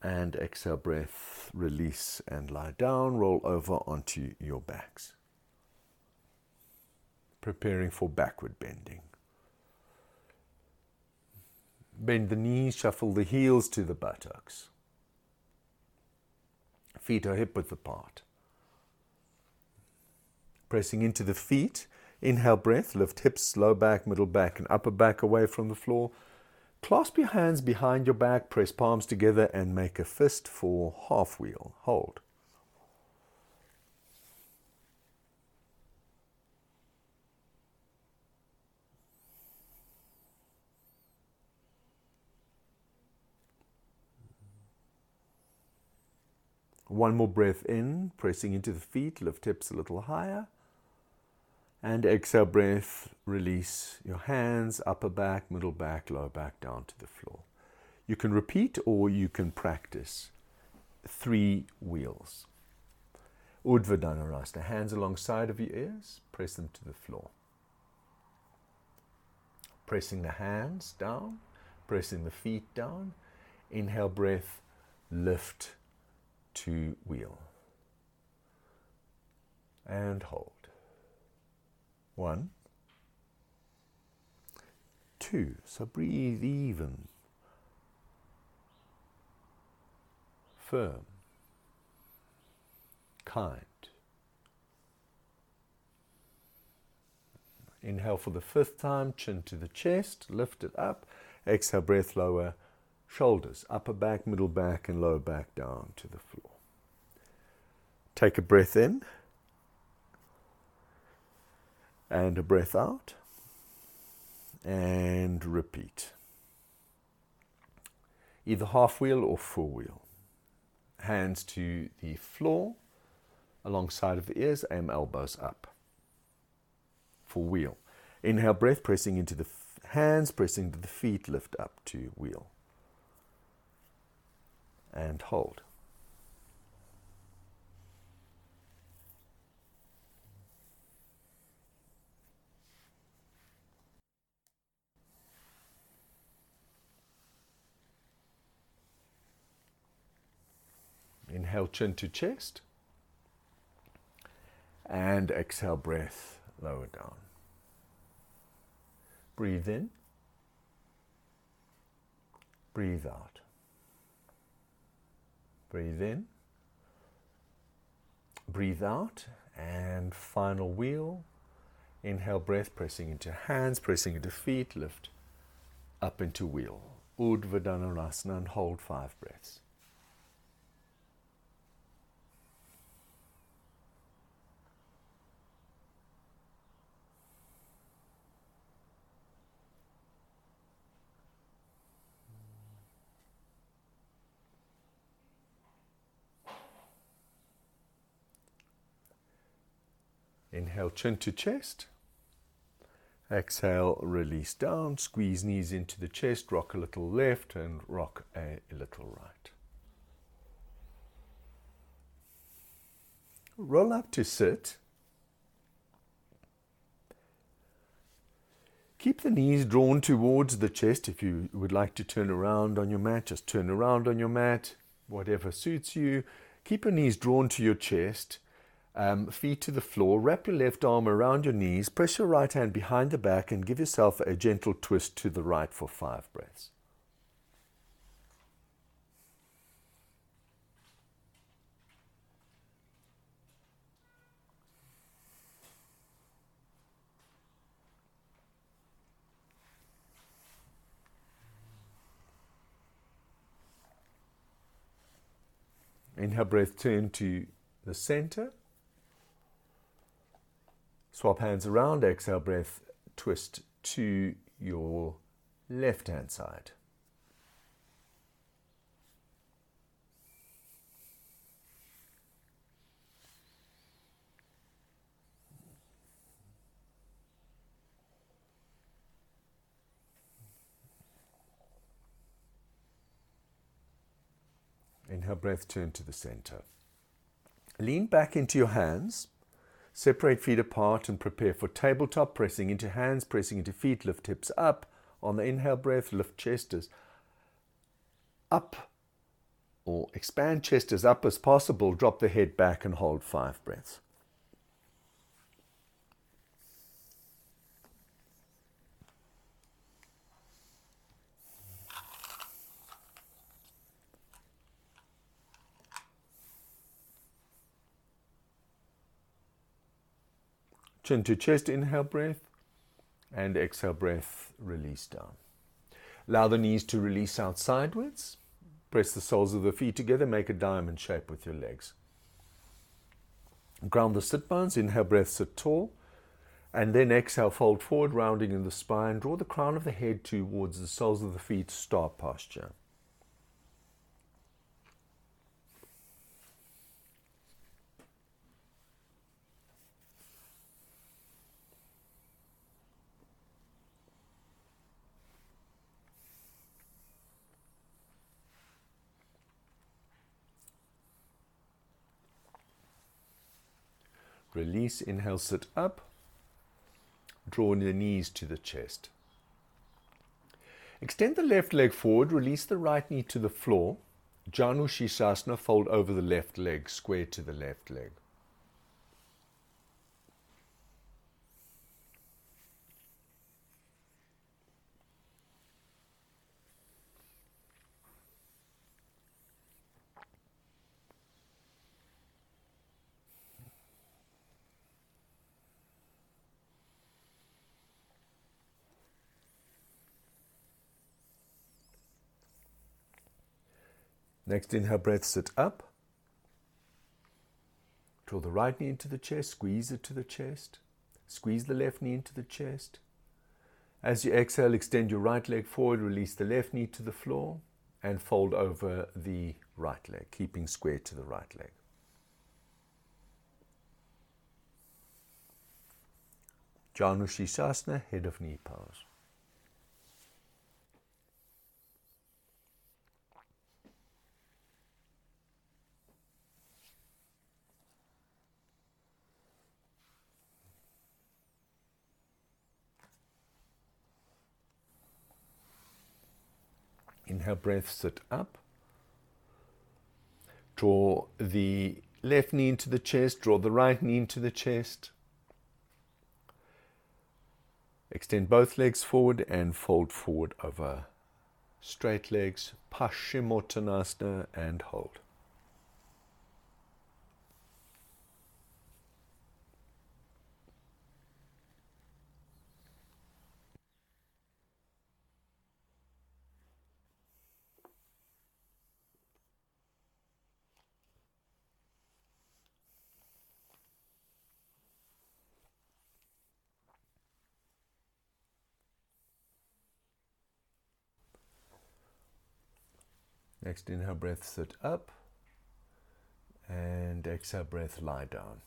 S1: And exhale, breath, release and lie down, roll over onto your backs. Preparing for backward bending. Bend the knees, shuffle the heels to the buttocks. Feet are hip width apart. Pressing into the feet, inhale breath, lift hips, low back, middle back, and upper back away from the floor. Clasp your hands behind your back, press palms together, and make a fist for half wheel. Hold. One more breath in, pressing into the feet, lift hips a little higher. And exhale breath, release your hands, upper back, middle back, lower back down to the floor. You can repeat or you can practice three wheels. Urdhva Dhanurasana, hands alongside of your ears, press them to the floor. Pressing the hands down, pressing the feet down. Inhale breath, lift to wheel. And hold. One. Two. So breathe even. Firm. Kind. Inhale for the fifth time, chin to the chest, lift it up. Exhale, breath lower, shoulders, upper back, middle back, and lower back down to the floor. Take a breath in and a breath out and repeat. Either half wheel or full wheel. Hands to the floor alongside of the ears, aim elbows up. Full wheel. Inhale breath, pressing into the hands, pressing to the feet, lift up to wheel. And hold. Inhale, chin to chest. And exhale, breath lower down. Breathe in. Breathe out. Breathe in. Breathe out. And final wheel. Inhale, breath, pressing into hands, pressing into feet, lift up into wheel. Urdhva Dhanurasana and hold five breaths. Inhale, chin to chest. Exhale, release down, squeeze knees into the chest, rock a little left and rock a little right. Roll up to sit. Keep the knees drawn towards the chest. If you would like to turn around on your mat, just turn around on your mat, whatever suits you. Keep your knees drawn to your chest, um, feet to the floor. Wrap your left arm around your knees. Press your right hand behind the back and give yourself a gentle twist to the right for five breaths. Inhale, breath, turn to the center. Swap hands around. Exhale, breath, twist to your left hand side. Inhale, breath, turn to the center. Lean back into your hands. Separate feet apart and prepare for tabletop, pressing into hands, pressing into feet, lift hips up. On the inhale breath, lift chest as up or expand chest as up as possible. Drop the head back and hold five breaths. Chin to chest, inhale breath, and exhale breath, release down. Allow the knees to release out sideways. Press the soles of the feet together, make a diamond shape with your legs. Ground the sit bones, inhale breath, sit tall. And then exhale, fold forward, rounding in the spine. Draw the crown of the head towards the soles of the feet, star posture. Release, inhale, sit up. Draw the knees to the chest. Extend the left leg forward, release the right knee to the floor. Janu Shirshasana, fold over the left leg, square to the left leg. Next inhale breath, sit up. Draw the right knee into the chest, squeeze it to the chest. Squeeze the left knee into the chest. As you exhale, extend your right leg forward, release the left knee to the floor, and fold over the right leg, keeping square to the right leg. Janu Shirshasana, head of knee pose. Inhale, breath, sit up. Draw the left knee into the chest, draw the right knee into the chest. Extend both legs forward and fold forward over straight legs, Paschimottanasana, and hold. Next inhale breath, sit up. And exhale breath, lie down.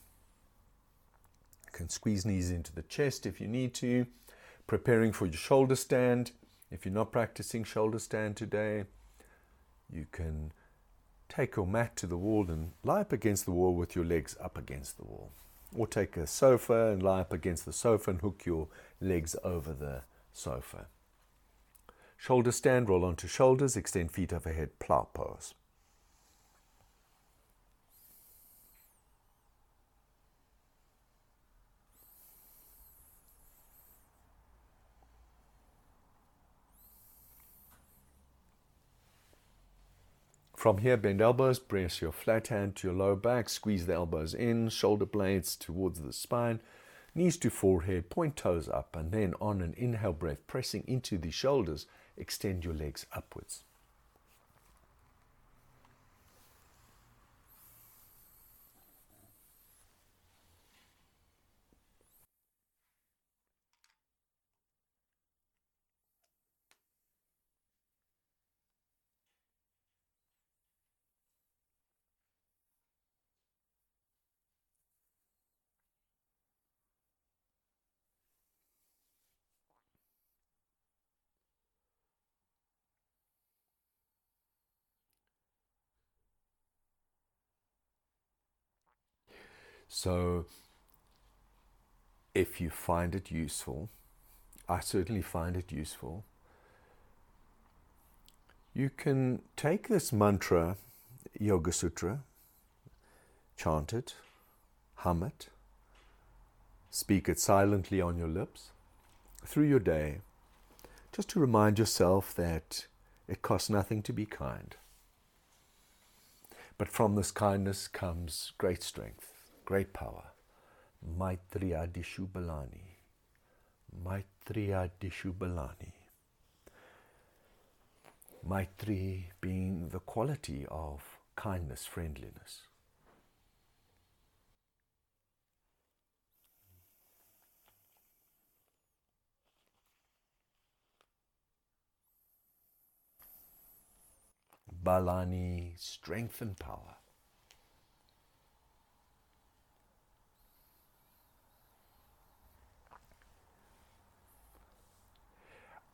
S1: You can squeeze knees into the chest if you need to. Preparing for your shoulder stand. If you're not practicing shoulder stand today, you can take your mat to the wall and lie up against the wall with your legs up against the wall. Or take a sofa and lie up against the sofa and hook your legs over the sofa. Shoulder stand, roll onto shoulders, extend feet overhead, plow pose. From here, bend elbows, press your flat hand to your low back, squeeze the elbows in, shoulder blades towards the spine, knees to forehead, point toes up, and then on an inhale breath, pressing into the shoulders, extend your legs upwards. So, if you find it useful, I certainly find it useful, you can take this mantra, Yoga Sutra, chant it, hum it, speak it silently on your lips through your day, just to remind yourself that it costs nothing to be kind. But from this kindness comes great strength great power. Maitri Adishu Balani. Maitri Adishu Balani. Maitri being the quality of kindness, friendliness. Balani, strength and power.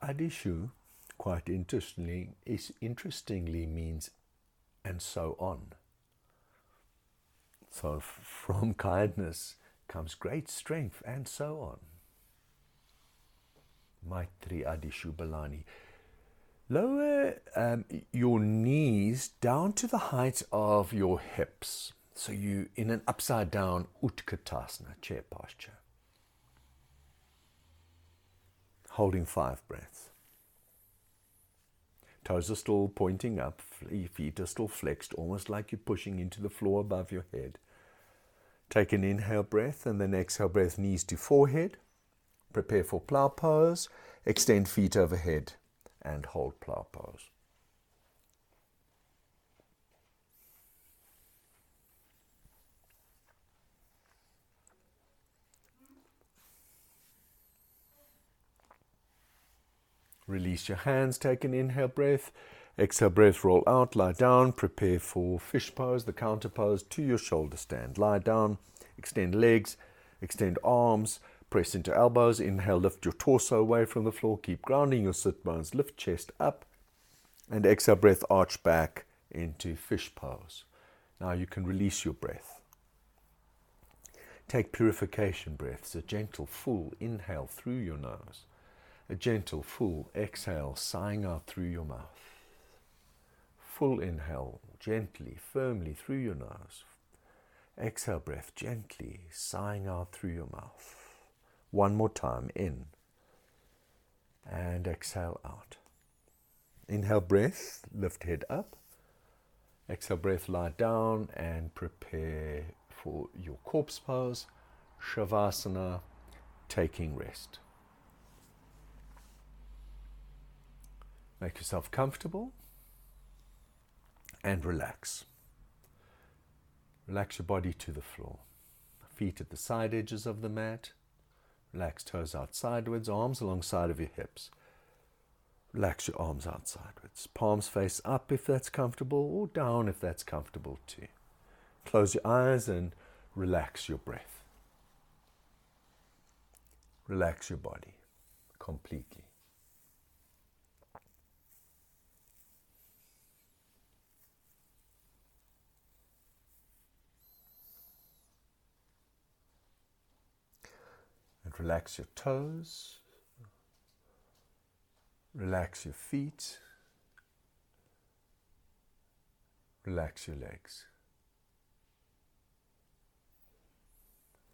S1: Adishu, quite interestingly, is interestingly means and so on. So from kindness comes great strength and so on. Maitri Adishu Balani. Lower um, your knees down to the height of your hips. So you in an upside down Utkatasana chair posture. Holding five breaths. Toes are still pointing up, feet are still flexed, almost like you're pushing into the floor above your head. Take an inhale breath and then exhale breath, knees to forehead. Prepare for plow pose. Extend feet overhead and hold plow pose. Release your hands, take an inhale breath. Exhale breath, roll out, lie down, prepare for fish pose, the counter pose to your shoulder stand. Lie down, extend legs, extend arms, press into elbows. Inhale, lift your torso away from the floor, keep grounding your sit bones, lift chest up, and exhale breath, arch back into fish pose. Now you can release your breath. Take purification breaths, a gentle, full inhale through your nose a gentle, full exhale, sighing out through your mouth. Full inhale, gently, firmly through your nose. Exhale breath, gently, sighing out through your mouth. One more time, in. And exhale out. Inhale breath, lift head up. Exhale breath, lie down and prepare for your corpse pose, Shavasana, taking rest. Make yourself comfortable and relax. Relax your body to the floor. Feet at the side edges of the mat. Relax toes out sideways, arms alongside of your hips. Relax your arms out sideways. Palms face up if that's comfortable, or down if that's comfortable too. Close your eyes and relax your breath. Relax your body completely. Relax your toes. Relax your feet. Relax your legs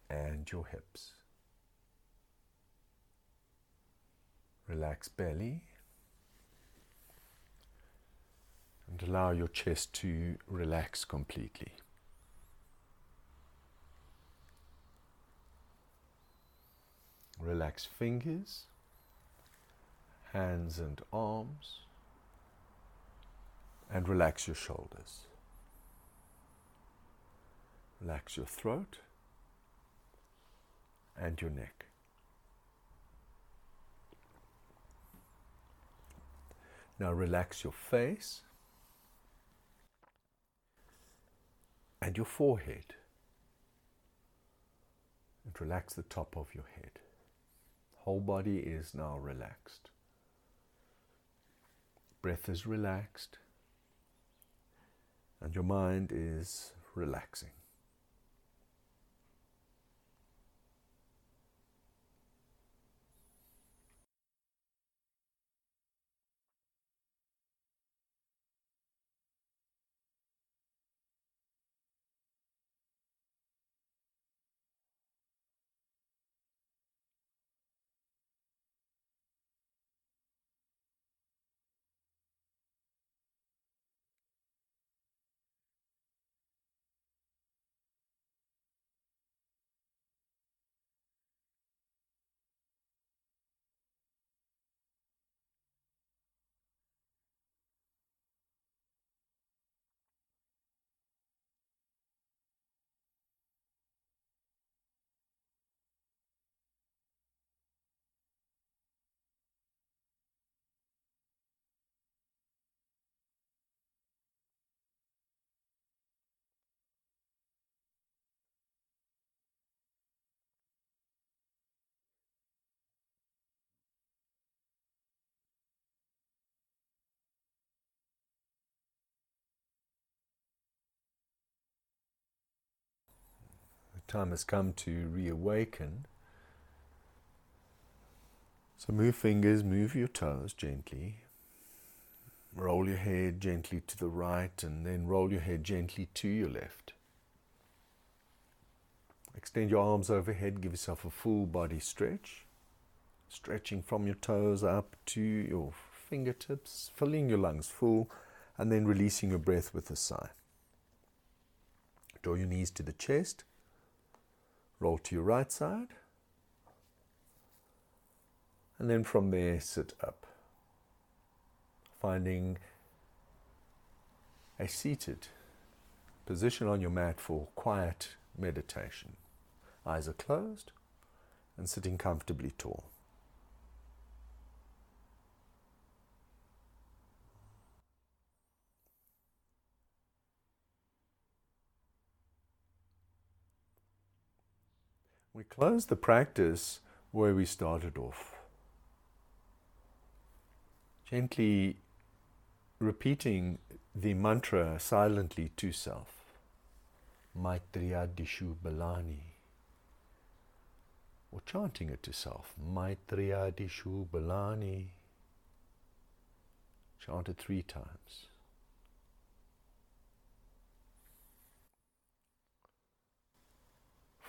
S1: and your hips. Relax belly and allow your chest to relax completely. Relax fingers, hands and arms, and relax your shoulders. Relax your throat and your neck. Now relax your face and your forehead. And relax the top of your head. Whole body is now relaxed. Breath is relaxed. And your mind is relaxing. Time has come to reawaken. So move fingers, move your toes gently. Roll your head gently to the right and then roll your head gently to your left. Extend your arms overhead, give yourself a full body stretch. Stretching from your toes up to your fingertips, filling your lungs full, and then releasing your breath with a sigh. Draw your knees to the chest. Roll to your right side. And then from there, sit up. Finding a seated position on your mat for quiet meditation. Eyes are closed and sitting comfortably tall. We close the practice where we started off. Gently repeating the mantra silently to self. Maitri Adishu Balani. Or chanting it to self. Maitri Adishu Balani. Chant it three times.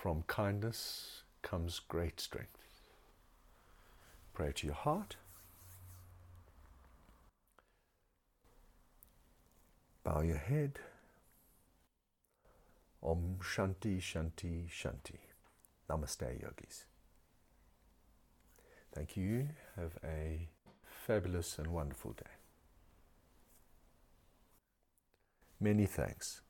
S1: From kindness comes great strength. Pray to your heart. Bow your head. Om Shanti Shanti Shanti. Namaste, yogis. Thank you. Have a fabulous and wonderful day. Many thanks.